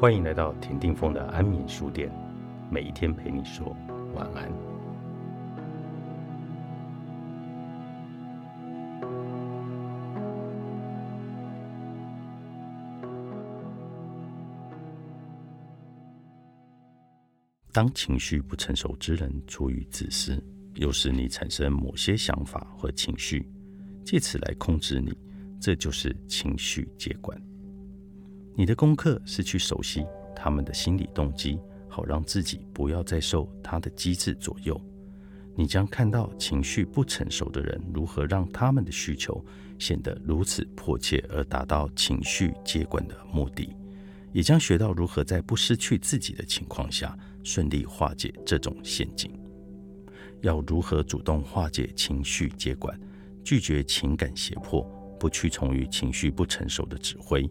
欢迎来到田定峰的安眠书店，每一天陪你说晚安。当情绪不成熟之人出于自私，又使你产生某些想法或情绪，借此来控制你，这就是情绪接管。你的功课是去熟悉他们的心理动机，好让自己不要再受他的机制左右。你将看到情绪不成熟的人如何让他们的需求显得如此迫切，而达到情绪接管的目的，也将学到如何在不失去自己的情况下。顺利化解这种陷阱，要如何主动化解情绪接管，拒绝情感胁迫，不屈从于情绪不成熟的指挥，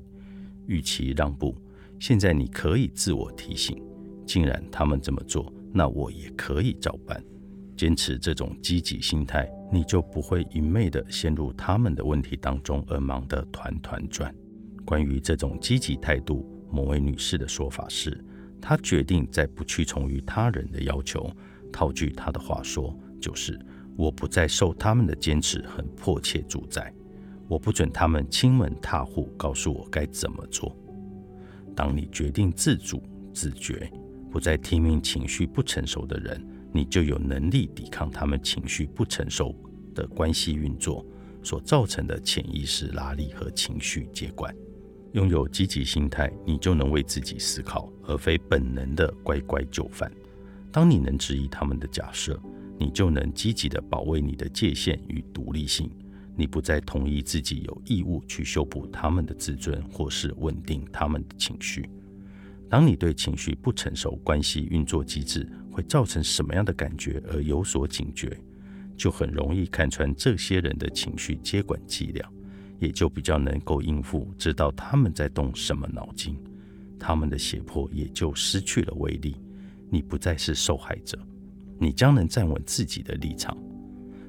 与其让步。现在你可以自我提醒：既然他们这么做，那我也可以照办。坚持这种积极心态，你就不会一昧的陷入他们的问题当中而忙得团团转。关于这种积极态度，某位女士的说法是。她决定在不屈从于他人的要求。套句她的话说，就是我不再受他们的坚持很迫切主宰，我不准他们亲门踏户告诉我该怎么做。当你决定自主自觉，不再听命情绪不成熟的人，你就有能力抵抗他们情绪不成熟的关系运作所造成的潜意识拉力和情绪接管。拥有积极心态，你就能为自己思考，而非本能的乖乖就范。当你能质疑他们的假设，你就能积极的保卫你的界限与独立性。你不再同意自己有义务去修补他们的自尊，或是稳定他们的情绪。当你对情绪不成熟关系运作机制会造成什么样的感觉而有所警觉，就很容易看穿这些人的情绪接管伎俩。也就比较能够应付，知道他们在动什么脑筋，他们的胁迫也就失去了威力。你不再是受害者，你将能站稳自己的立场。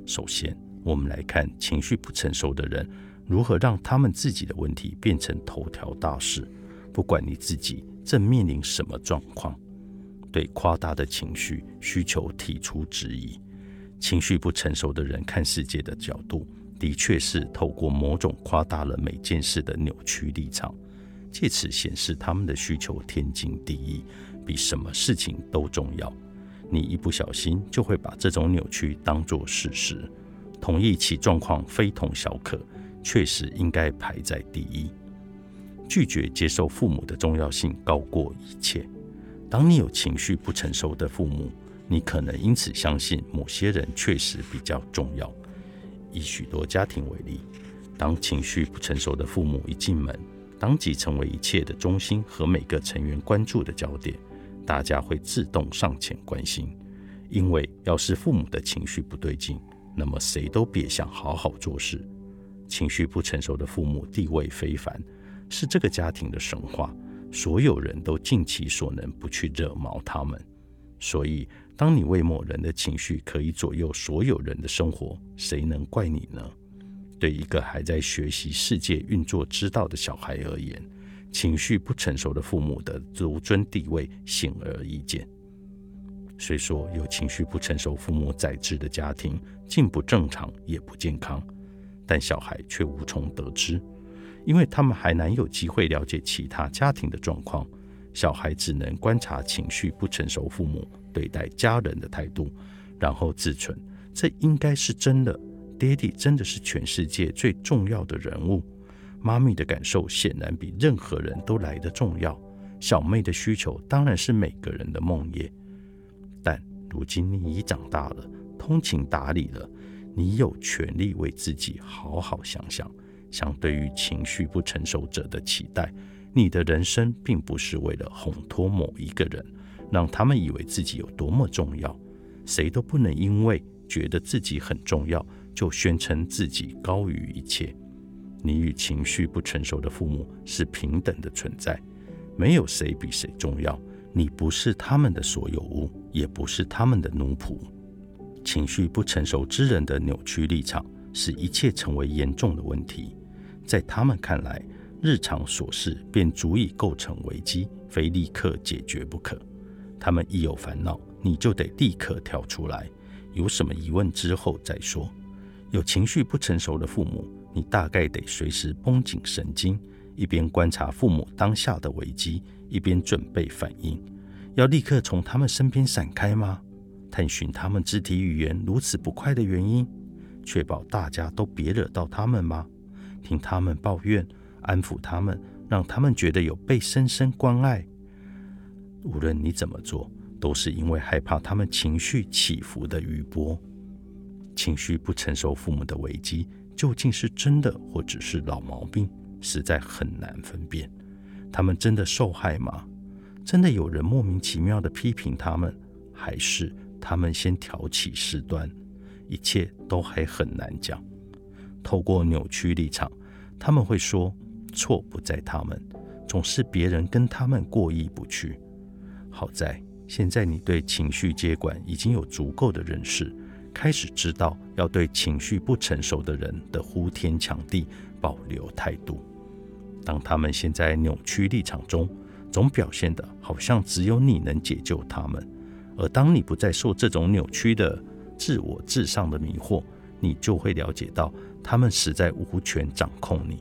首先，我们来看情绪不成熟的人如何让他们自己的问题变成头条大事。不管你自己正面临什么状况，对夸大的情绪需求提出质疑。情绪不成熟的人看世界的角度。的确是透过某种夸大了每件事的扭曲立场，借此显示他们的需求天经地义，比什么事情都重要。你一不小心就会把这种扭曲当作事实，同意其状况非同小可，确实应该排在第一。拒绝接受父母的重要性高过一切。当你有情绪不成熟的父母，你可能因此相信某些人确实比较重要。以许多家庭为例，当情绪不成熟的父母一进门，当即成为一切的中心和每个成员关注的焦点，大家会自动上前关心。因为要是父母的情绪不对劲，那么谁都别想好好做事。情绪不成熟的父母地位非凡，是这个家庭的神话，所有人都尽其所能不去惹毛他们。所以。当你为某人的情绪可以左右所有人的生活，谁能怪你呢？对一个还在学习世界运作之道的小孩而言，情绪不成熟的父母的独尊地位显而易见。虽说有情绪不成熟父母宰制的家庭既不正常也不健康，但小孩却无从得知，因为他们还难有机会了解其他家庭的状况。小孩只能观察情绪不成熟父母对待家人的态度，然后自存，这应该是真的。爹地真的是全世界最重要的人物，妈咪的感受显然比任何人都来得重要。小妹的需求当然是每个人的梦魇。如今你已长大了，通情达理了，你有权利为自己好好想想。相对于情绪不成熟者的期待。你的人生并不是为了烘托某一个人，让他们以为自己有多么重要。谁都不能因为觉得自己很重要，就宣称自己高于一切。你与情绪不成熟的父母是平等的存在，没有谁比谁重要。你不是他们的所有物，也不是他们的奴仆。情绪不成熟之人的扭曲立场，使一切成为严重的问题。在他们看来，日常琐事便足以构成危机，非立刻解决不可。他们一有烦恼，你就得立刻跳出来，有什么疑问之后再说。有情绪不成熟的父母，你大概得随时绷紧神经，一边观察父母当下的危机，一边准备反应。要立刻从他们身边闪开吗？探寻他们肢体语言如此不快的原因，确保大家都别惹到他们吗？听他们抱怨，安抚他们，让他们觉得有被深深关爱。无论你怎么做，都是因为害怕他们情绪起伏的余波。情绪不成熟父母的危机究竟是真的，或只是老毛病，实在很难分辨。他们真的受害吗？真的有人莫名其妙的批评他们，还是他们先挑起事端？一切都还很难讲。透过扭曲立场，他们会说错不在他们，总是别人跟他们过意不去。好在现在你对情绪接管已经有足够的认识，开始知道要对情绪不成熟的人的呼天抢地保留态度。当他们现在扭曲立场中，总表现的好像只有你能解救他们，而当你不再受这种扭曲的自我至上的迷惑，你就会了解到他们实在无权掌控你，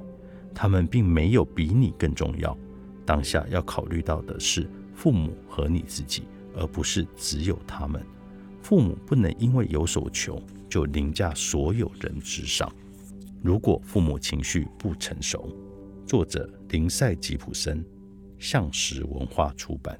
他们并没有比你更重要。当下要考虑到的是。父母和你自己，而不是只有他们。父母不能因为有所求就凌驾所有人之上。如果父母情绪不成熟，作者林赛吉普森，向实文化出版。